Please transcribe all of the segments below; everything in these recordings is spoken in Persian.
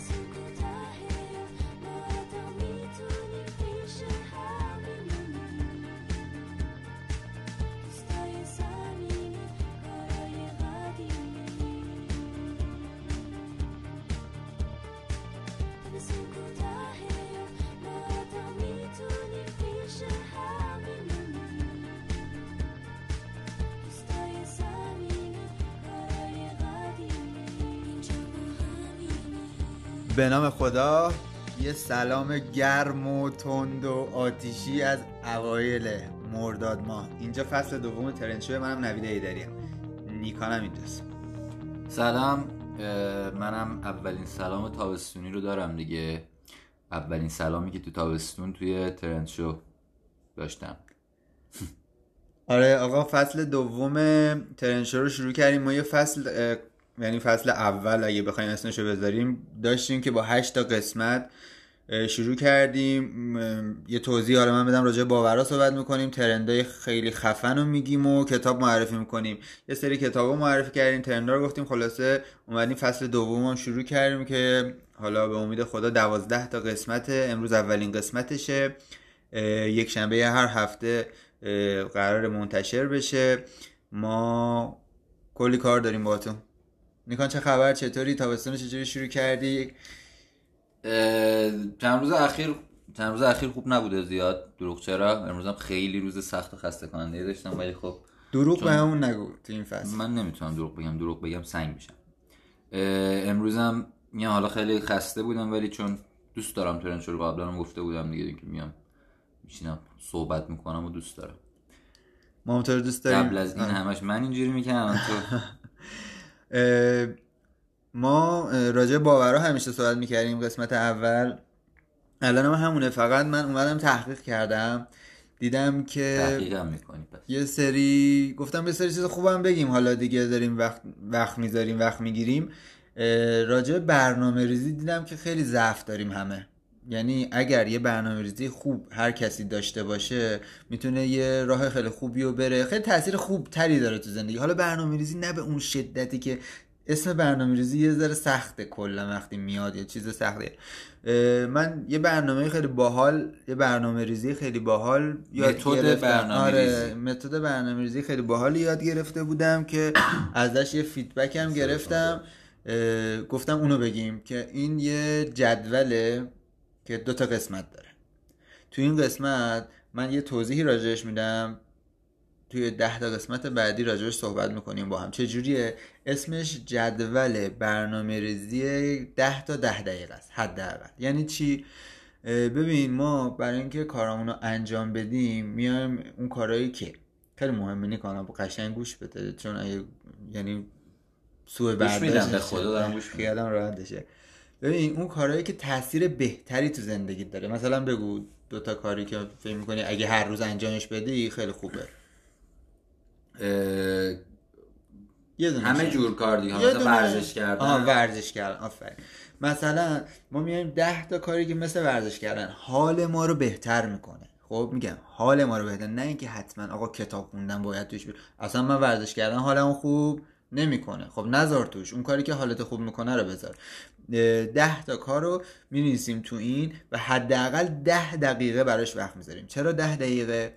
things you به نام خدا یه سلام گرم و تند و آتیشی از اوایل مرداد ماه اینجا فصل دوم ترنشوی منم نوید ایداریم نیکانم اینجاست. سلام منم اولین سلام تابستونی رو دارم دیگه. اولین سلامی که تو تابستون توی ترنشو داشتم. آره آقا فصل دوم ترنشو رو شروع کردیم. ما یه فصل یعنی فصل اول اگه بخوایم اسمشو بذاریم داشتیم که با هشت تا قسمت شروع کردیم. یه توضیح حالا من بدم راجع باورا صحبت می‌کنیم. ترندای خیلی خفن رو میگیم و کتاب معرفی می‌کنیم. یه سری کتاب رو معرفی کردیم ترندا رو گفتیم. خلاصه اومدیم فصل دوم هم شروع کردیم که حالا به امید خدا دوازده تا قسمت امروز اولین قسمتشه. یک شنبه هر هفته قرار منتشر بشه. ما کلی کار داریم باتون نیکان چه خبر چطوری تابستون چجوری شروع کردی؟ چند روز اخیر چند روز اخیر خوب نبوده زیاد. دروغ چرا؟ امروز هم خیلی روز سخت و خسته کننده داشتم ولی خب دروغ به همون نگو تو این فصل. من نمی‌تونم دروغ بگم دروغ بگم سنگ میشم. امروز هم میام حالا خیلی خسته بودم ولی چون دوست دارم ترنچ رو قبلا هم گفته بودم دیگه که میام میشینم صحبت می‌کنم و دوست دارم. ما هم دوست داریم. قبل از این همش من اینجوری می‌کنم تو ما راجع باورا همیشه صحبت می‌کردیم قسمت اول. الان هم همونه فقط من اومدم تحقیق کردم. دیدم که یه سری گفتم یه سری چیز خوبم بگیم. حالا دیگه داریم وقت وقت می‌ذاریم وقت می‌گیریم. راجع برنامه ریزی دیدم که خیلی ضعف داریم همه. یعنی اگر یه برنامه ریزی خوب هر کسی داشته باشه می‌تونه یه راه خیلی خوبی رو بره. خیلی تاثیر خوب تری داره تو زندگی. حالا برنامه ریزی نه به اون شدتی که اسم برنامه ریزی یه ذره سخته کلا وقتی میاد یه چیز سخته. من یه برنامه خیلی باحال یه برنامه ریزی خیلی باحال یاد متد برنامه آره متد برنامه ریزی خیلی باحال یاد گرفته بودم که ازش یه فیدبک هم گرفتم. گفتم اونو بگیم که این یه جدوله. که دو تا قسمت داره. تو این قسمت من یه توضیحی راجعش میدم. توی ده تا قسمت بعدی راجعش صحبت می‌کنیم با هم. چجوریه؟ اسمش جدول برنامه ریزی ده تا ده دقیقه است حداقل. یعنی چی؟ ببین ما برای اینکه کارامون رو انجام بدیم میایم اون کارهایی که خیلی مهمه نیکنم با قشنگ گوش بده چون اگه یعنی سوء برداشت خدا دارم گوش خیالم راحت بشه. ببین اون کارهایی که تاثیر بهتری تو زندگی داره. مثلا بگو دو تا کاری که فکر می‌کنی اگه هر روز انجامش بدی خیلی خوبه. یه همه جور کار دیگه مثلا ورزش کردن. آها ورزش کردن. آفرین. مثلا ما میایم ده تا کاری که مثل ورزش کردن حال ما رو بهتر می‌کنه. خب میگم حال ما رو بهتر نه اینکه حتما آقا کتاب خوندن باید توش بید. اصلا من ورزش کردن حالمو خوب نمی‌کنه. خب نذار توش. اون کاری که حالت خوب می‌کنه رو بذار. ده تا کار رو می‌نویسیم تو این و حداقل ده دقیقه براش وقت می‌ذاریم. چرا ده دقیقه؟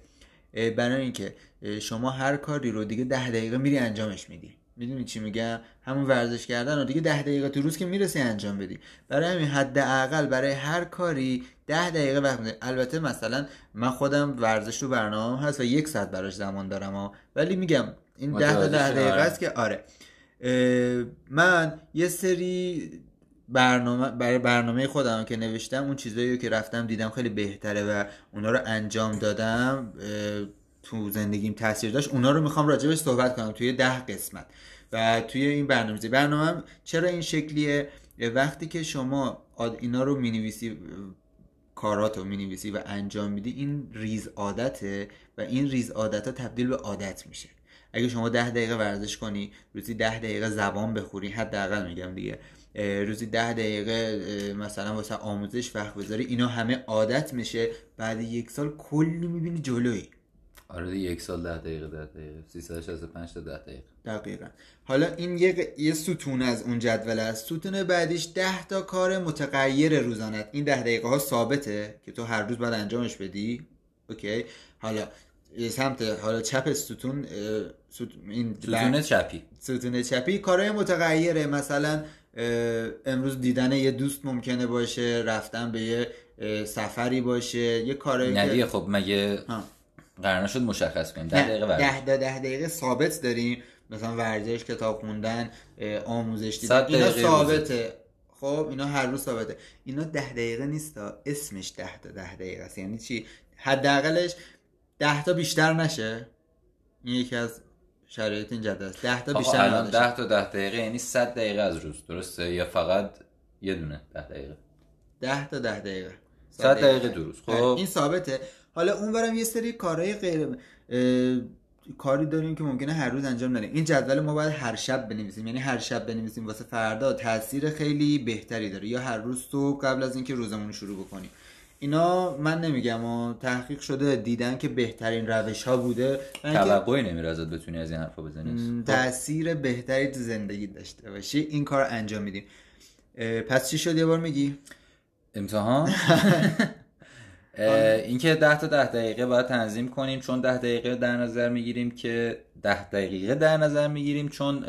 برای اینکه شما هر کاری رو دیگه ده دقیقه میری انجامش میدی. می‌دونی چی میگم؟ همون ورزش کردن رو دیگه ده دقیقه تو روز که می‌رسی انجام بدی. برای همین حداقل برای هر کاری ده دقیقه وقت میدی البته مثلا من خودم ورزش رو برنامه هست و یک ساعت براش زمان دارم ولی میگم این ده تا ده دقیقه است که آره. من یه سری برنامه برای برنامه خودم که نوشتم اون چیزایی که رفتم دیدم خیلی بهتره و اونا رو انجام دادم تو زندگیم تاثیر داشت. اونا رو می‌خوام راجبش صحبت کنم توی ده قسمت. و توی این برنامه برنامه چرا این شکلیه؟ وقتی که شما اینا رو می‌نویسی کارات رو می‌نویسی و انجام میدی این ریز عادته و این ریز عادت ها تبدیل به عادت میشه. اگه شما ده دقیقه ورزش کنی روزی ده دقیقه زبان بخوری حداقل میگم دیگه روزی ده دقیقه مثلا واسه آموزش وقت بذاری اینا همه عادت میشه. بعد یک سال کلی می‌بینی جلوی آره یک سال ده دقیقه ده دقیقه 365 تا ده دقیقه. دقیقا. حالا این یه, یه ستون از اون جدول است. ستون بعدیش ده تا کار متغیر روزانت این ده دقیقه ها ثابته که تو هر روز باید انجامش بدی؟ اوکی. حالا سمت حالا چپ ستون ست... این ستون چپی. ستون چپی. کارهای متغیره. مثلا امروز دیدن یه دوست ممکنه باشه رفتن به یه سفری باشه. یه کارایی نه که خب مگه. قرار نشد مشخص کنیم؟ ده دقیقه ورزش ده, ده, ده دقیقه ثابت داریم. مثلا ورزش کتاب خوندن آموزش دیدن. اینا ثابته. خب اینا هر روز ثابته. اینا ده دقیقه نیست اسمش ده تا ده دقیقه است. یعنی چی؟ حداقلش ده تا بیشتر نشه. این یکی از شرایط این جدول است. ده تا آقا بیشتر الان نداشته. ده تا ده دقیقه یعنی 100 دقیقه از روز. درسته؟ یا فقط یه دونه ده دقیقه. ده تا ده دقیقه. 100 دقیقه دو روز. خب. این ثابته. حالا اونورم یه سری کارهای غیر اه، کاری داریم که ممکنه هر روز انجام ندیم. این جدول ما باید هر شب بنویسیم. یعنی هر شب بنویسیم. واسه فردا تاثیر خیلی بهتری داره. یا هر روز صبح قبل از اینکه روزمون رو شروع بکنیم. اینا من نمیگم و تحقیق شده دیدن که بهترین روش ها بوده توقعی نمیره ازت بتونی از این حرفا بزنی تاثیر بهتری تو زندگی داشته باشی این کار انجام میدیم. پس چی شد یه بار میگی؟ امتحان؟ اه، اینکه ده تا ده دقیقه باید تنظیم کنیم چون ده دقیقه در نظر می‌گیریم که ده دقیقه در نظر می‌گیریم چون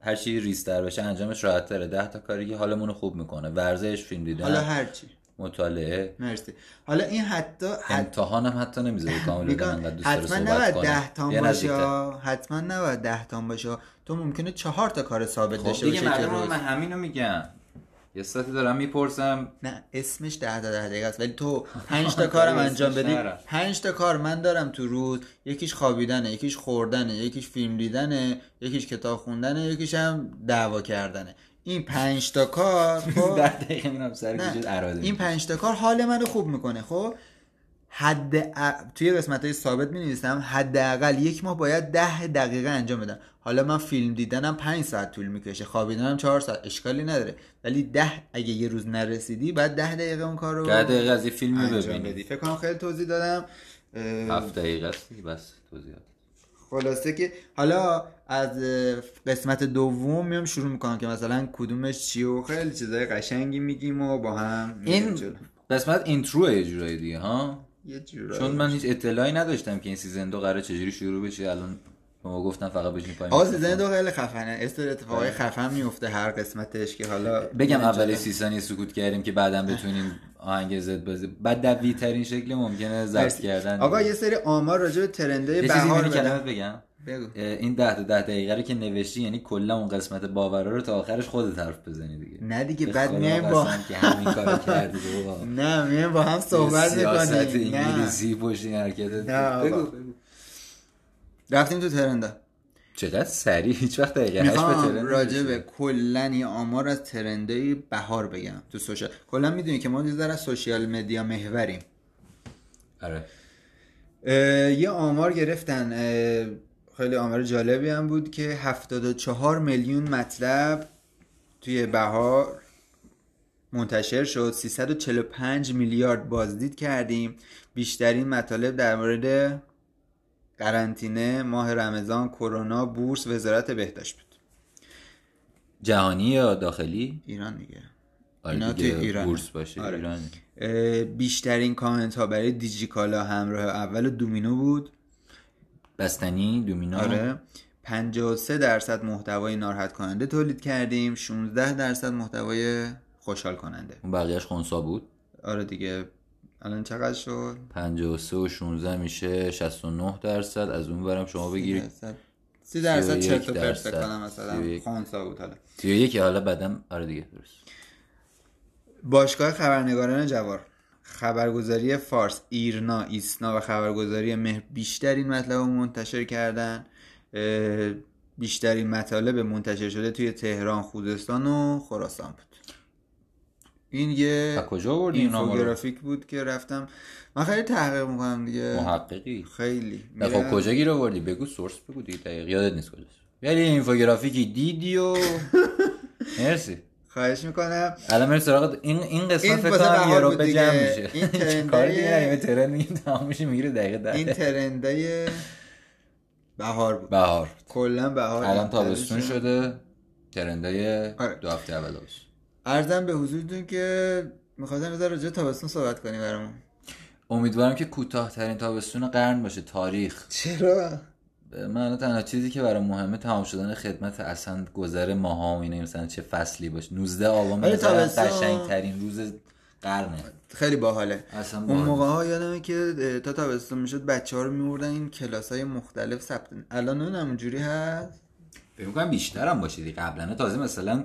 هر چی ریزتر بشه انجامش راحت تره. ده تا کاری که حالمون خوب می‌کنه. ورزش فیلم دیدن. حالا هرچی مطالعه. مرسی. حالا این حتی حتی امتحان هم حتی نمی‌ذاره کامل بدن انقدر دوست داره حتما صحبت نباید کنه ده تام بیا باشه. حتما نباید ده تام باشه. تو ممکنه چهار تا کار ثابت خب داشته دیگه باشه معلومه روز من همینو میگم. یه ساعتی دارم می‌پرسم. نه اسمش ده تا ده دقیقه است. ولی تو پنج تا کارم انجام اسمش بدی. نرم. پنج تا کار من دارم تو روز. یکیش خوابیدنه یکیش خوردنه یکیش فیلم دیدنه یکیش کتاب خوندنه یکیش هم دعوا کردنه. این پنج تا کار خب؟ ده دقیقه میرم سر اراده این پنج تا کار حال منو خوب می‌کنه خب؟ حد ا- توی قسمت های ثابت می نویسم حداقل یک ماه باید ده دقیقه انجام بدم. حالا من فیلم دیدنم پنج ساعت طول می‌کشه خوابیدنم چهار ساعت اشکالی نداره. ولی ده اگه یه روز نرسیدی بعد ده دقیقه اون کار رو ده دقیقه از یه فیلم ببینی. فکر کنم خیلی توضیح دادم. اه، هفت دقیقه است بس توضیحات. خلاصه که حالا از قسمت دوم میام شروع می‌کنم که مثلا کدومش چیه و خیلی چیزای قشنگی میگیم و با هم این جلو. قسمت intro ه یه جورایی دیگه ها؟ یه جورایی. چون من هیچ اطلاعی نداشتم که این season دو قراره چجوری شروع بشه. الان به ما گفتن فقط بشین پایین. آقا میکروفون. season دو خیلی خفنه. استر اتفاقای خفن میفته هر قسمتش که حالا بگم اول سی ثانیه سکوت کردیم که بعدا بتونیم آهنگ زد بازی بعد دوی ترین شکل ممکنه ضبط. کردن. آقا یه سری آمار راجع به ترنده یه چیزی بهار بگم. بگو. این ده تا ده دقیقه رو که نوشتی یعنی کلا اون قسمت باورا رو تا آخرش خودت حرف بزنی دیگه. نه دیگه بعد خدا میایم با که همین کارو کردی بابا. نه میایم با هم صحبت سیاست می‌کنیم. نه. انگلیسی پشت این حرکت. بگو. رفتیم تو ترنده چقدر سریع؟ هیچ وقت دقیقه به ترند راجع. به کلا یه آمار از ترنده بهار بگم تو سوشال کلا می‌دونی که ما یه ذره از سوشیال مدیا محوریم. آره. یه آمار گرفتن خیلی آمار جالبی هم بود که 74 میلیون مطلب توی بهار منتشر شد. 345 میلیارد بازدید کردیم. بیشترین مطالب در مورد قرنطینه ماه رمضان کرونا بورس وزارت بهداشت بود. جهانی یا داخلی؟ ایران دیگه. آره اینا دیگه توی ایرانه. بورس باشه آره. ایران بیشترین کامنت ها برای دیجیکالا همراه اول دومینو بود. بستنی دومینو آره. 53 درصد محتوای ناراحت کننده تولید کردیم. 16 درصد محتوای خوشحال کننده اون بقیهش خونسا بود؟ آره دیگه. الان چقدر شد؟ 53 و 16 میشه 69 درصد. از اون برم شما بگیرید 30 درصد. 31 چرت و پرت درصد. فکر کنم مثلا 31. خونسا بود حالا. 31 حالا بعدم. آره دیگه درست. باشگاه خبرنگاران جوار. خبرگزاری فارس ایرنا ایسنا و خبرگزاری مهر بیشترین مطلب رو منتشر کردن. بیشترین مطالب منتشر شده توی تهران خوزستان و خراسان بود. این یه کجا این؟ اینفوگرافیک بود که رفتم. من خیلی تحقیق می‌کنم دیگه. محققی. خیلی. خب کجا گیر آوردی؟ بگو سورس بگو دیگه دقیق. یادت نیست کجاست. ولی اینفوگرافیکی دیدی و مرسی. خواهش می‌کنم. الان میره سراغ این این قسمت این فکر کنم یه. جمع میشه. این ترندای- نمیه ترن میگه تمام میشه می‌گیره دقیقه این ده ترندای بهار بود. بهار کلا بهار الان تابستون شد. شده. ترندای آره. دو هفته اول ارزم به حضورتون که می‌خواستم بذار راجع تابستون صحبت کنی برامون. امیدوارم که کوتاهترین تابستون قرن باشه. تاریخ. چرا؟ من تنها چیزی که برای مهمه تمام شدن خدمت اصلا گذر ماها و اینه مثلا چه فصلی باشه. 19 آبان تابستون- قشنگترین روز قرنه. خیلی باحاله. اصلا اون. موقع ها یادمه که تا تابستون می‌شد بچه ها رو میوردن این کلاس های مختلف ثبت الان اون همونجوری هست؟ فکر می‌کنم بیشتر هم باشه دیگه. قبلا تازه مثلا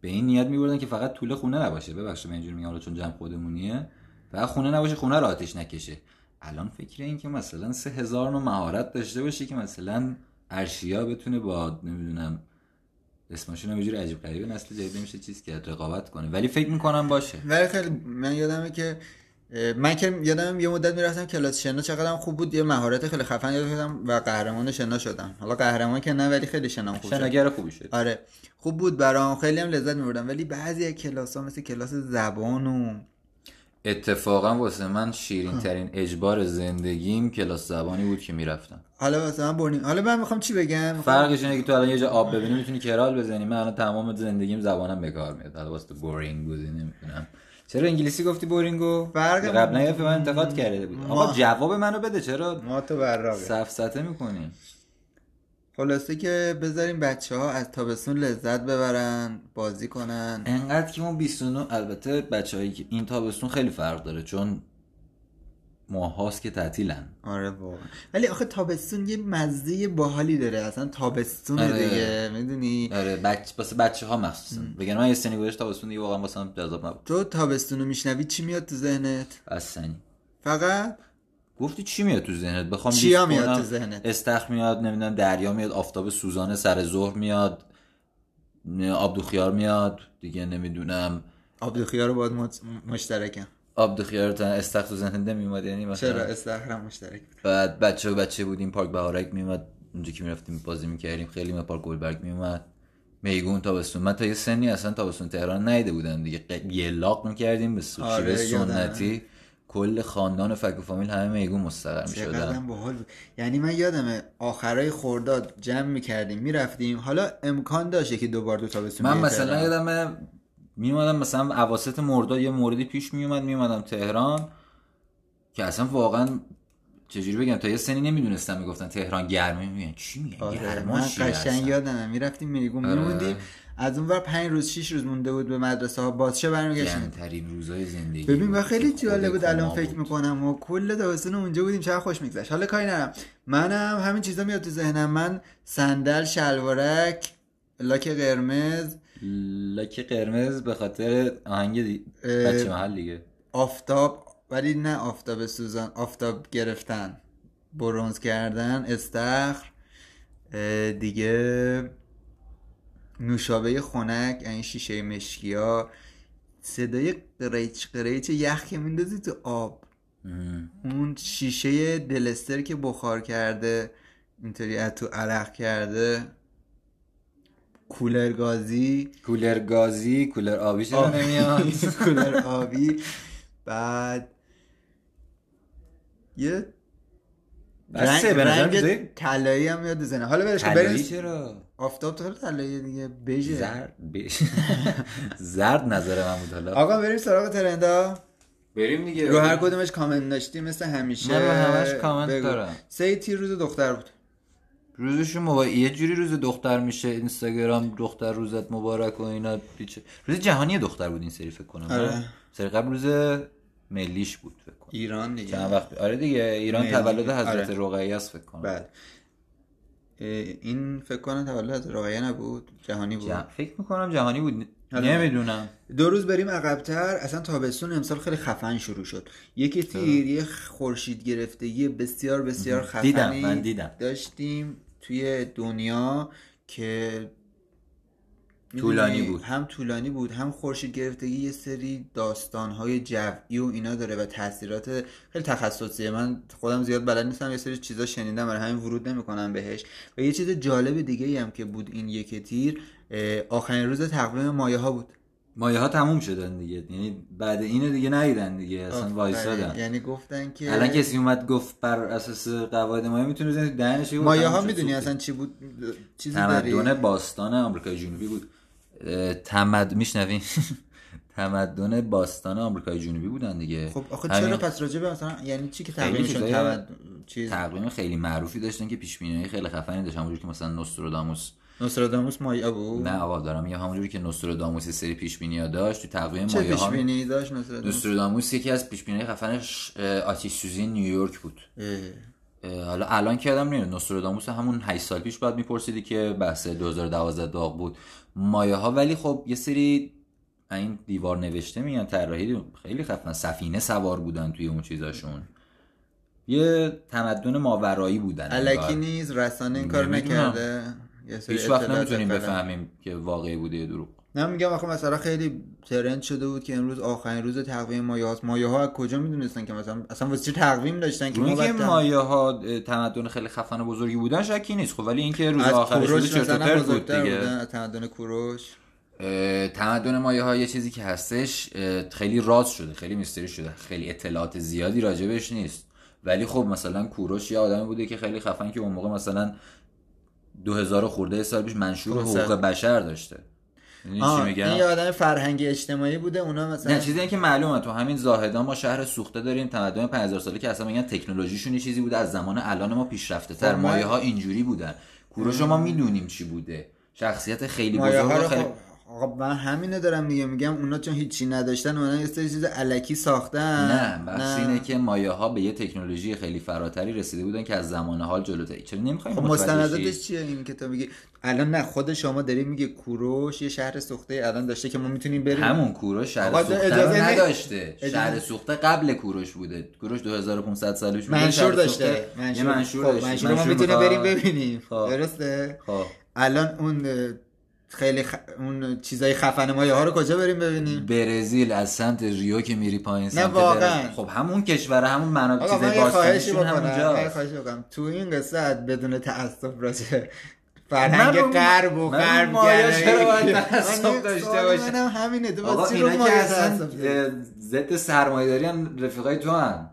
به این نیت میبردن که فقط طول خونه نباشه. ببخشید من اینجوری میگم حالا چون جمع خودمونیه. فقط خونه نباشه خونه رو آتش نکشه. الان فکر این که مثلا سه هزار نوع مهارت داشته باشه که مثلا ارشیا بتونه با نمی‌دونم اسمشون هم عجیب غریبه نسل جدید نمیشه چیز که رقابت کنه. ولی فکر می‌کنم باشه. ولی خیلی من یادمه که من که یادم یه مدت می‌رفتم کلاس شنا چقدر خوب بود یه مهارت خیلی خفن یاد گرفتم و قهرمان شنا شدم. حالا قهرمان که نه ولی خیلی شنام خوب شد. شناگر خوبی شد. آره. خوب بود برام خیلی هم لذت میبردم. ولی بعضی از کلاس ها مثل کلاس زبان و اتفاقا واسه من شیرین ترین اجبار زندگیم کلاس زبانی بود که می‌رفتم. حالا مثلا برنینگ حالا من می‌خوام چی بگم؟ میخوام- فرقش اینه که تو الان یه جا آب ببینی می‌تونی کرال بزنی. من الان تمام زندگیم زبانم به کار میاد. حالا واسه بورینگ بودی نمی‌دونم. چرا انگلیسی گفتی بورینگو فرق- قبلا یه من انتقاد کرده بود آقا جواب منو بده چرا ما تو براقه. سفسته می‌کنی؟ خلاصه که بذاریم بچه ها از تابستون لذت ببرن بازی کنن. انقدر که اون 29 البته بچه‌هایی که این تابستون خیلی فرق داره چون ماهاست که تعطیلن. آره واقعا. ولی آخه تابستون یه مزه باحالی داره اصلا تابستون آره. دیگه می‌دونی؟ آره بچه واسه بچه ها مخصوصا بگن من یه سنی گذاشت تابستون دیگه واقعا واسه جذاب نبود. تو تابستون رو میشنوی؟ چی میاد تو ذهنت؟ اصلا فقط؟ گفتی چی میاد تو ذهنت؟ بخوام چیا لیست میاد؟ تو ذهنت؟ استخر میاد نمی‌دونم دریا میاد آفتاب سوزانه سر ظهر میاد آبدوخیار میاد دیگه نمی‌دونم. آبدوخیا رو باید مشترکم. آبدوخیار تا استخر تو ذهنت نمیومد یعنی مثلا چرا؟ استخرم مشترک. بعد بچه و بچه بودیم پارک بهارک میومد اونجا که می‌رفتیم بازی می‌کردیم خیلی ما پارک گلبرگ میومد میگون تابستون. من تا یه سنی اصلا تابستون تهران نیده بودم دیگه. ق- یه لاق می‌کردیم به سوشی آره،. سنتی. کل خاندان فک و فامیل همه میگون مستقر می‌شدن. باحال یعنی من یادمه آخرای خورداد جمع می‌کردیم می‌رفتیم. حالا امکان داشته که دوبار دو تابستون من بیای مثلا. یادمه میومدم مثلا اواسط مرداد یه موردی پیش میومد میومدم تهران که اصلا واقعا چجوری بگم تا یه سنی نمی‌دونستم می‌گفتن تهران گرمه. میگن چی میگن؟ آره من قشنگ؟ یادمه. می‌رفتیم میگون آره. میموندیم. از اون ور پنج روز شیش روز مونده بود به مدرسه ها بازشه برمیگشتیم؟ گرمترین روزای زندگی ببین بود. و خیلی جالب بود. الان فکر. می‌کنم و کل تابستون اونجا بودیم. چقدر خوش میگذشت. حالا کاری ندارم. منم همین چیزا میاد تو ذهنم. من صندل شلوارک لاک قرمز. لاک قرمز به خاطر آهنگ دی... بچه محل دیگه. آفتاب. ولی نه آفتاب سوزان آفتاب گرفتن. برونز کردن. استخر. دیگه نوشابه خنک این شیشه مشکی ها صدای قریچ قریچ یخ که میندازی تو آب. ام. اون شیشه دلستر که بخار کرده اینطوری از تو عرق کرده. کولر گازی. کولر گازی کولر آبی چرا آبی. نمیاد؟ کولر آبی. بعد یه رنگ, رنگ طلایی هم یاد زنه حالا برش بریم. چرا؟ آفتاب تو طلایی دیگه بژه. زرد زرد نظر من بود حالا. آقا بریم سراغ ترندا. بریم دیگه. رو هر کدومش کامنت داشتیم مثل همیشه. من رو همش کامنت. دارم. سه تیر روز دختر بود؟ روزش موبایل یه جوری روز دختر میشه اینستاگرام دختر روزت مبارک و اینا پیچه روز جهانی دختر بود این سری فکر کنم آره. سری قبل روز ملیش بود فکر کنم. ایران دیگه. چند وقت آره دیگه ایران ملی. تولد حضرت آره. رقیه است فکر کنم. بله. این فکر کنم تولد رقیه نبود جهانی بود. جه- فکر می‌کنم جهانی بود. نمی‌دونم. دو روز بریم عقبتر اصلا تابستون امسال خیلی خفن شروع شد. یکی تیر یه خورشید گرفتگی بسیار بسیار خفنی دیدم، من دیدم. داشتیم توی دنیا که طولانی بود. هم طولانی بود هم خورشید گرفتگی یه سری داستانهای جوئی و اینا داره و تاثیرات خیلی تخصصیه. من خودم زیاد بلد نیستم یه سری چیزا شنیدم برای همین ورود نمی‌کنم بهش. و یه چیز جالب دیگه ای هم که بود این یک تیر آخرین روز تقویم مایه ها بود. مایه ها تموم شدن دیگه. یعنی بعد اینو دیگه ندیدن دیگه اصلا وایسادن. یعنی گفتن که الان کسی اومد گفت بر اساس قواعد مایه می‌تونه دهنش مایه ها می‌دونی. اصلا چی بود؟ چیزی تمدن باستان آمریکای جنوبی بود. تمد میشنوین؟ تمدن باستان آمریکای جنوبی بودن دیگه. خب آخه چرا پس راجع به مثلا یعنی چی که خیلی تقریبشون چیزای- تمد چیز؟ تقویم خیلی معروفی داشتن که پیش بینی خیلی خفنی داشتن همونجوری که مثلا نوستراداموس نوستراداموس مایه بود؟ نه آقا دارم میگم همونجوری که نوستراداموس سری پیش بینی داشت تو تقویم چه مایه پیش ها بینی داشت نوستراداموس نوستراداموس یکی از پیش بینی خفنش آتش سوزی نیویورک بود. اه. حالا الان که آدم نمی‌دونه نوستراداموس همون 8 سال پیش باید میپرسیدی که بحث 2012 داغ بود مایه ها ولی خب یه سری این دیوار نوشته میگن طراحی خیلی خفن سفینه سوار بودن توی اون چیزاشون یه تمدن ماورایی بودن الکی. نیز رسانه این کار. نکرده هیچ وقت نمی‌تونیم. بفهمیم که واقعی بوده یا دروغ نه میگم آخه مثلا خیلی ترند شده بود که امروز آخرین روز تقویم مایه هاست مایه ها از کجا می‌دونستن که مثلا اصلا واسه چه تقویم داشتن که اون ما که باید تق- مایه ها تمدن خیلی خفن و بزرگی بودن شکی نیست. خب ولی اینکه روز آخرش کوروش چرت و پرت بود دیگه. از تمدن کوروش؟ تمدن مایه ها یه چیزی که هستش خیلی راز شده خیلی میستری شده. خیلی اطلاعات زیادی راجبش نیست. ولی خب مثلا کوروش یه آدمی بوده که خیلی خفن که اون موقع مثلا 2000 خورده سال پیش منشور 500. حقوق بشر داشته. چی آه، میگم این یه آدم فرهنگی اجتماعی بوده اونا مثلا نه چیزی که معلومه تو همین زاهدان ما شهر سوخته داریم تمدن 5000 ساله که اصلا میگن تکنولوژیشون یه چیزی بوده از زمان الان ما پیشرفته تر خب مایه ها اینجوری بودن. کوروش رو ما می‌دونیم چی بوده. شخصیت خیلی بزرگ خیلی خب آقا من همینه دارم میگم میگم اونا چون هیچی نداشتن اونا یه سری چیز الکی ساختن. نه بحث اینه که مایه ها به یه تکنولوژی خیلی فراتری رسیده بودن که از زمان حال جلوتر. چرا نمی‌خوایم خب مستنداتش چیه این که تو میگی؟ الان نه خود شما داری میگه کوروش یه شهر سوخته الان داشته که ما می‌تونیم بریم. همون کوروش شهر سوخته نداشته. شهر سوخته قبل کوروش بوده. کوروش 2500 سال پیش بوده منشور شهر داشته. منشور. خب، داشته. منشور ما منشور می‌تونیم بریم ببینیم. خب. درسته؟ خب. الان اون خیلی خ... اون چیزای خفن مایه ها رو کجا بریم ببینیم برزیل از سمت ریو که میری پایین نه سمت واقعا. برزیل. خب همون کشور همون منابع آقا من چیزای باستانیشون بکنم تو این قصه بدون تعصب راجع فرهنگ غرب و غرب تعصب داشته باشه؟ منم همینه تو آقا اینا که اصلا ضد سرمایه‌داری هم رفیقای تو هم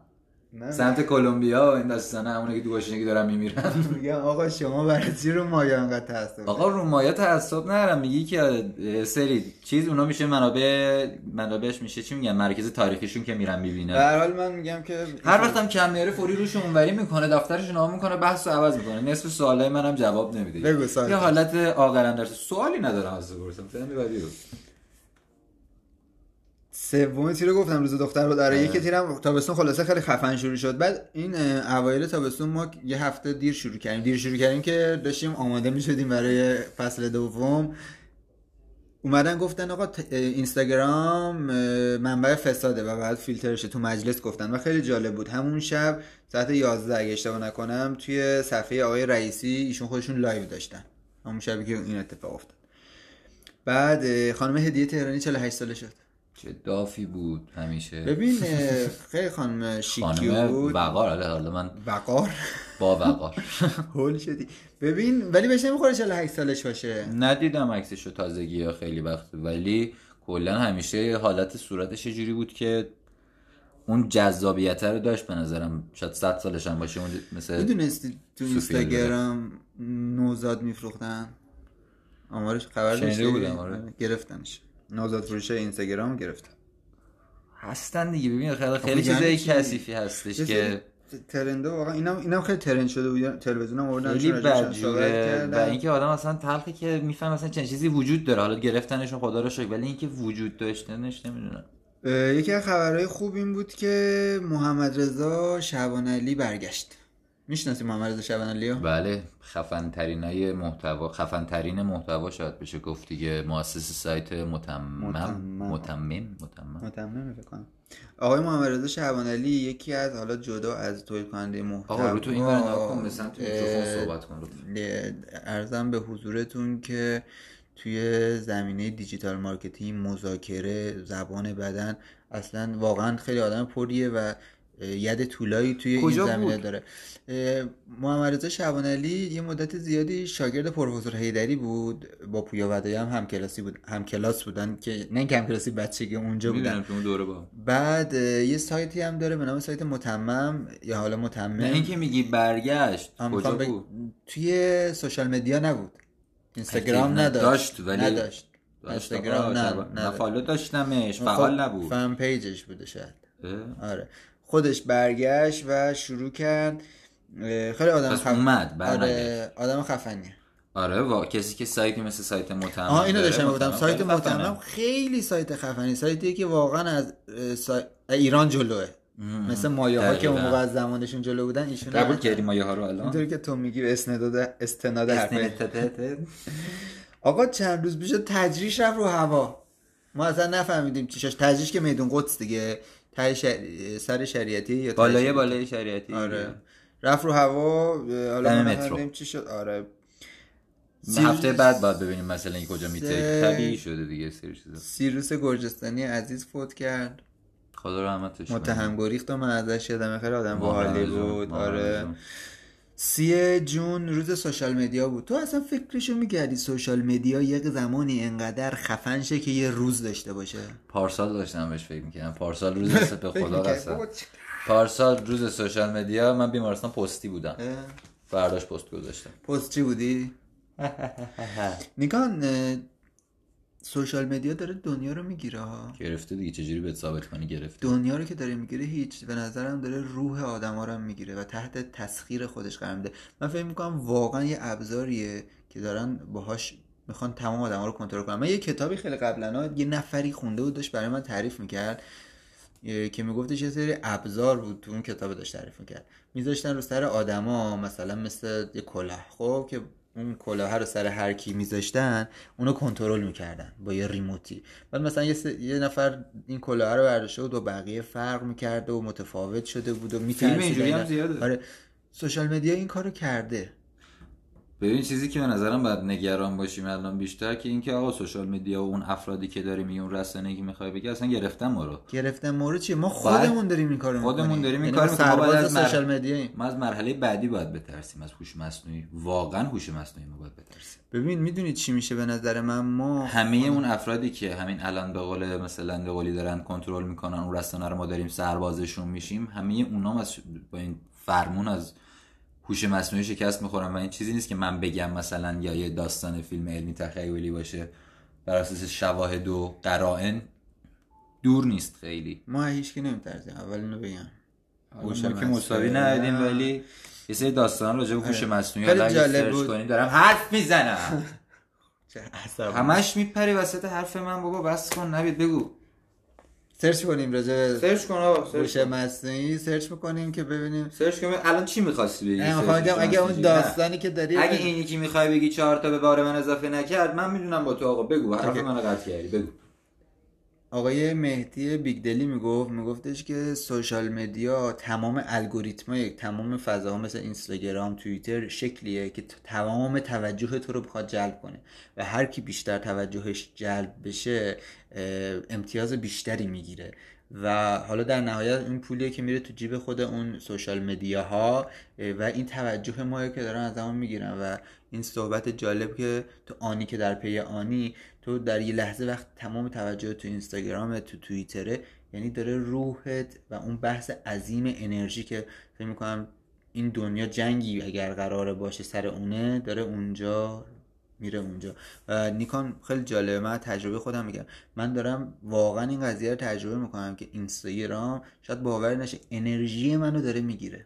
نه، سمت کلمبیا و این داستانه همونه که دو گشنگی دارن میمیرن. میگم آقا شما برای چی رو مایه انقدر تعصب؟ آقا رو مایه تعصب ندارم. میگی که سری چیز اونا میشه منابع منابعش میشه چی میگن؟ مرکز تاریخیشون که میرن به می‌بینن هر حال من میگم که هر وقتم کم میاره فوری روش اونوری می‌کنه دفترش نام می‌کنه بحث رو عوض می‌کنه. نصف سوالای منم جواب نمیده. بگو سوال. یه حالت عاقلانه در سوالی ندارم از بپرسم. ترم بعدی رو. سوم تیر رو گفتم روز دختر بود آره آره. یکی تیرم. تابستون خلاصه خیلی خفن شروع شد. بعد این اوایل تابستون ما یه هفته دیر شروع کردیم. دیر شروع کردیم که داشتیم آماده می شدیم برای فصل دوم. اومدن گفتن آقا اینستاگرام منبع فساده و بعد فیلترشه تو مجلس گفتن و خیلی جالب بود. همون شب ساعت 11 اگه اشتباه نکنم توی صفحه آقای رئیسی ایشون خودشون live داشتن. همون شبی که این اتفاق افتاد. بعد خانم هدیه تهرانی 48 ساله شد. چه دافی بود همیشه. ببین خیلی خانم شیکی بود. وقار حالا حالا من وقار؟ با وقار. هول شدی. ببین ولی بهش نمی‌خوره 48 سالش باشه. ندیدم عکسشو تازگی یا خیلی وقت. ولی کلا همیشه حالت صورتش جوری بود که اون جذابیت رو داشت به نظرم. شاید 100 سالش هم باشه اون مثل می‌دونستی تو اینستاگرام نوزاد میفروختن؟ آمارش خبر داشتی؟ بودم، آره. گرفتنش. نوزاد فروش اینستاگرام گرفتن هستن دیگه. ببین خیلی خیلی یعنی چیزای چی؟ کثیفی هستش که ترنده واقعا اینم اینم خیلی ترند شده بود. تلویزیون هم آوردن خیلی بدجوره. و اینکه آدم اصلا تلخی که میفهم مثلا چنین چیزی وجود داره. حالا گرفتنشون خدا رو شکر. ولی اینکه وجود داشتنش نمی‌دونم. یکی از خبرهای خوب این بود که محمد رضا شعبان علی برگشت. می‌شناسی محمد رضا رو؟ بله خفن ترینای محتوا خفن ترین محتوا شاید بشه گفت دیگه. مؤسس سایت متمم متمم. متمم متمم. فکر کنم. آقای محمد رضا شعبان علی یکی از حالا جدا از تولید کننده محتوا. آقا رو تو این ور کن به سمت صحبت کن عرضم به حضورتون که توی زمینه digital marketing مذاکره زبان بدن اصلا واقعا خیلی آدم پریه و ید طولایی توی این زمینه بود؟ داره. محمد رضا شبانعلی یه مدت زیادی شاگرد پروفسور حیدری بود. با پویا ودایی هم همکلاسی بود همکلاس بودن که نه اینکه همکلاسی بچگی اونجا بودن. که اون دوره با. بعد یه سایتی هم داره به نام سایت متمم یا حالا متمم. نه اینکه میگی برگشت کجا بود؟ توی social media نبود. اینستاگرام نداشت. داشت ولی- نداشت. داشت. اینستاگرام نه نه. follow داشتمش فعال نبود. fan page ش بوده شاید. اه؟ آره. خودش برگشت و شروع کرد خیلی آدم پس اومد،. آره آدم خفنیه. آره وا کسی که سایتی مثل سایت متمم آها اینو داشتم متمم سایت. متمم خیلی سایت خفنی. سایتیه که واقعا از سا... ایران جلوه. مثل مایه ها که اون. موقع از زمانشون جلو بودن ایشون قبول کردی مایه ها رو الان؟ اینطوری که تو میگی به استناد. آقا چند روز پیش تجریش رفت رو هوا. ما اصلا نفهمیدیم چی شد. تجریش که میدون قدس دیگه. ته شر... سر شریعتی یا بالای. بالای شریعتی آره. رفت رو هوا حالا مترو. چی شد. آره. به هفته بعد باید ببینیم مثلا این کجا میته طبیعی شده دیگه سری چیزا. سیروس گرجستانی عزیز فوت کرد. خدا رحمتش. متهم گریخت و من ازش یادم خیلی آدم باحالی بود. آره. سی June روز social media بود. تو اصلا فکرشو می‌کردی social media یک زمانی انقدر خفن شه که یه روز داشته باشه؟ پارسال داشتم بهش فکر می‌کردم. پارسال روز به خدا؟ قسم پارسال روز social media من بیمارستان بستری بودم. فرداش پست گذاشتم. پست چی بودی؟ نیکان سوشال مدیا داره دنیا رو می‌گیره ها. گرفته دیگه چجوری بهت ثابت کنی گرفته؟ دنیا رو که داره می‌گیره هیچ به نظرم داره روح آدما رو هم می‌گیره و تحت تسخیر خودش قرار میده. من فکر می‌کنم واقعا یه ابزاریه که دارن باهاش می‌خوان تمام آدما رو کنترل کنن. من یه کتابی خیلی قبلا یه نفری خونده بود داشت برای من تعریف می‌کرد که میگفتش یه سری ابزار بود تو اون کتاب داشت تعریف می‌کرد. میذاشتن رو سر آدما مثلا مثل یه کلاه خب که اون کلاه رو سر هر کی میذاشتن اونو کنترل می‌کردن با یه ریموتی. بعد مثلا یه, س- یه نفر این کلاه رو برداشته بود و بقیه فرق می‌کرده و متفاوت شده بود و میترسید اینجوری هم زیاده. آره. سوشال مدیا این کارو کرده. ببین چیزی که به نظرم باید نگران باشیم الان بیشتر که اینکه آقا سوشال مدیا و اون افرادی که داری میگی اون رسانه‌ای که می‌خوای بگی اصلا گرفتن ما رو. گرفتن مورد چیه ما خودمون داریم این کارو خودمون داریم این یعنی کارو ما می‌کنیم. ما سرباز از سوشال مدیا ما از مرحله بعدی باید بترسیم از هوش مصنوعی. واقعا هوش مصنوعی ما باید بترسیم. ببین می‌دونید چی میشه به نظر من؟ ما همه اون افرادی که همین الان به قول مثلا به قولی دارن کنترل می‌کنن اون رسانه رو ما داریم سربازشون میشیم همه اونام از با این فرمون از هوش مصنوعی شکست می‌خورن و این چیزی نیست که من بگم مثلا یا یه داستان فیلم علمی تخیلی باشه. بر اساس شواهد و قرائن دور نیست خیلی. ما هیچ نمیترسیم. اول اینو بگم. هوش که مصنوعی. مساوی ندیدیم ولی یه سری داستان راجع به هوش مصنوعی اگه جالب سرچ. کنیم دارم حرف می‌زنم. همش میپری وسط حرف من بابا بس کن نبید بگو. سرچ کنیم راجع به سرچ کن آقا مصنوعی سرچ می‌کنیم که ببینیم سرچ کن الان چی می‌خواستی بگی هوش اگه اون؟ داستانی که داری. اگه این یکی می‌خوای بگی چهار تا به بار من اضافه نکرد من می‌دونم با تو آقا بگو حرف. منو قطع کردی بگو آقای مهدی بیگدلی می‌گفت میگفتش که سوشال مدیا تمام الگوریتمای تمام فضاها مثل اینستاگرام توییتر شکلیه که تمام توجه تو رو بخواد جلب کنه و هر کی بیشتر توجهش جلب بشه امتیاز بیشتری می‌گیره. و حالا در نهایت این پولیه که میره تو جیب خود اون سوشال مدیاها اه، و این توجه ما که دارن از همون می‌گیرن و این صحبت جالب که تو آنی که در پی آنی تو در یه لحظه وقت تمام توجه تو اینستاگرام تو توییتره یعنی داره روحت و اون بحث عظیم انرژی که فکر می‌کنم این دنیا جنگی اگر قراره باشه سر اونه داره اونجا میره اونجا. و نیکان خیلی جالبه من تجربه خودم میگم. من دارم واقعا این قضیه رو تجربه می‌کنم که اینستاگرام شاید باور نشه انرژی منو داره می‌گیره.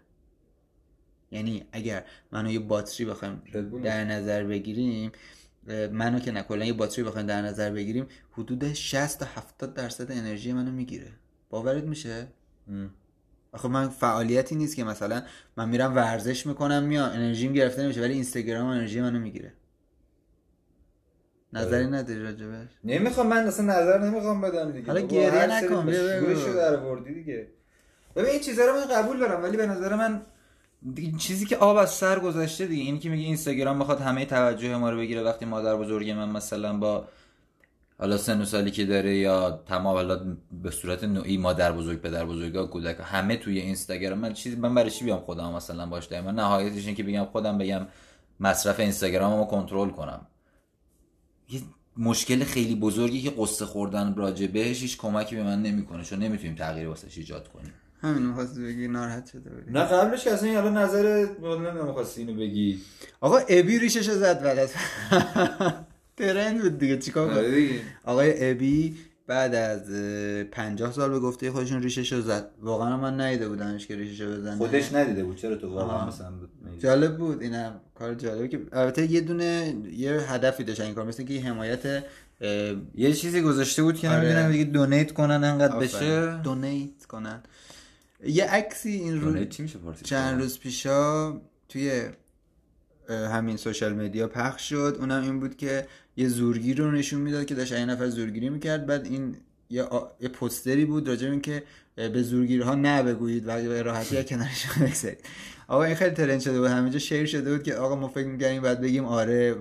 یعنی اگر منو یه باتری بخوایم در نظر بگیریم منو که نه کلا یه باتری بخوایم در نظر بگیریم حدود 60 تا 70 درصد انرژی منو می‌گیره. باورت میشه؟ آخه من فعالیتی نیست که مثلا من میرم ورزش می‌کنم میام انرژیم گرفته نمیشه ولی اینستاگرام انرژی منو می‌گیره. نظری نداری راجبش؟ نمی‌خوام من اصلا نظر نمی‌خوام بدم دیگه. حالا گریه نکن، بیا در آوردی دیگه. ببین این چیزا رو من قبول دارم ولی به نظر من دیگه چیزی که آب از سر گذشته دیگه این که میگه اینستاگرام می‌خواد همه توجه ما رو بگیره وقتی مادر بزرگ من مثلا با حالا سن و سالی که داره یا تمام حالا به صورت نوعی مادر بزرگ پدر بزرگا کودک همه توی اینستاگرام من چیزی من برای چی بیام خودم مثلا باش من نهایتش این که بگم خودم بگم مصرف اینستاگراممو کنترل کنم. یه مشکل خیلی بزرگی که قصه خوردن راجع بهش هیچ کمکی به من نمی‌کنه چون نمی‌تونیم تغییر واسش ایجاد کنیم. همین می‌خواستی بگی ناراحت شده بودی. نه قبلش که اصلا الان نظر نمی‌دونم خواستی اینو بگی. آقا ابی ریششو زد بعد از ترند بود دیگه چیکار کنم؟ آره. آقای ابی بعد از اه، 50 سال به گفته خودشون ریششو زد. واقعا من ندیده بودمش که ریششو بزنه. خودش ندیده بود. چرا تو واقعا. مثلا جالب بود. اینم کار جالبی که البته یه دونه یه هدفی داشت این کار مثل که حمایت یه چیزی گذاشته بود که آره. نمی‌دونم دیگه دونیت کنن انقدر بشه. دونیت کنن. یه عکسی این رو چی میشه چند روز پیشا توی همین سوشال مدیا پخش شد. اونم این بود که یه زورگیر رو نشون می‌داد که داشت یه نفر زورگیری می‌کرد. بعد این یه, آ... یه پوستری بود راجع به این که اه، به زورگیرها نه بگویید و به راحتی کنارش بگذارید. آقا این خیلی ترند شده بود. همینجا شیر شده بود که آقا ما فکر می‌کردیم بعد بگیم آره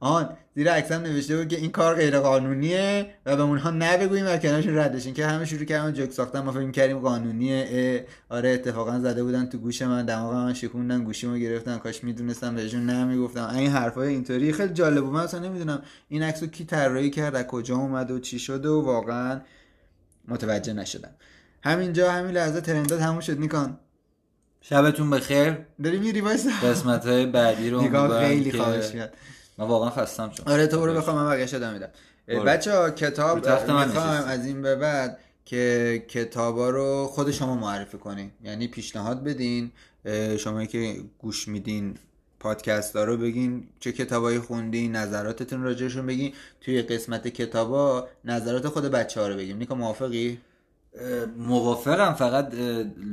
آن زیر عکسم نوشته بود که این کار غیر قانونیه و به اونها نبگوییم و کنارشون ردشین که همه شروع کردن جوک ساختن ما فکر کردیم قانونیه. آره اتفاقا زده بودن تو گوش من دماغ من شکوندن گوشیمو گرفتن کاش می‌دونستم بهشون نمی‌گفتم. این حرفای اینطوری. خیلی جالب بود. من اصلا نمی‌دونم این عکسو کی طراحی کرد از کجا اومد و چی شده و واقعا متوجه نشدم. همینجا همین لحظه ترندات همون شد. نیکان. شبتون بخیر. داری میری وایسا قسمت های بعدی رو نگاه خیلی خواهش کرد. من واقعا خستم چون آره تو برو بخوام من بقیه ادامه میدم. بچه ها کتاب نشستی. از این به بعد که کتابا رو خود شما معرفی کنین یعنی پیشنهاد بدین شما که گوش میدین پادکست ها رو بگین چه کتابایی خوندین نظراتتون راجعشون بگین توی قسمت کتابا نظرات خود بچه ها رو بگیم نیکا موافقی؟ موافقم فقط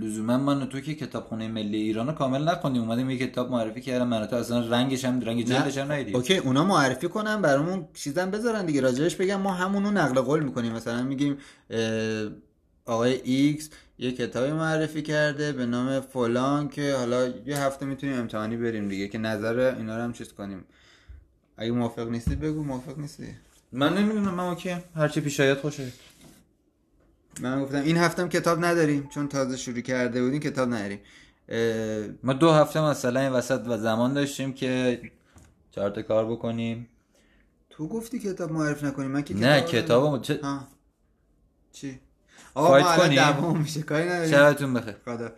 لزوما من تو که کتابخونه ملی ایران رو کامل نخوندیم. اومدیم یه کتاب معرفی کردم. من تو اصلا رنگش هم رنگ جلدش هم ندیدیم. OK اونا معرفی کنن برامون چیزم بذارن دیگه. راجعش بگم ما همونو نقل قول می‌کنیم. مثلا میگیم آقای X یه کتابی معرفی کرده به نام فلان که حالا یه هفته می‌تونیم امتحانی بریم دیگه که نظر اینا رو هم چیز کنیم. اگه موافق نیستی بگو موافق نیستی. من نمی‌دونم من اوکی هرچی پیش آید خوشه من گفتم این هفتم کتاب نداریم. چون تازه شروع کرده بودیم کتاب نداریم. ما دو هفته مثلا این وسط و زمان داشتیم که چهار تا کار بکنیم. تو گفتی کتاب معرفی نکنیم. من که نه کتاب چه... چی؟ آقا ما الان میشه. کاری نداریم. شبتون بخیر. خدا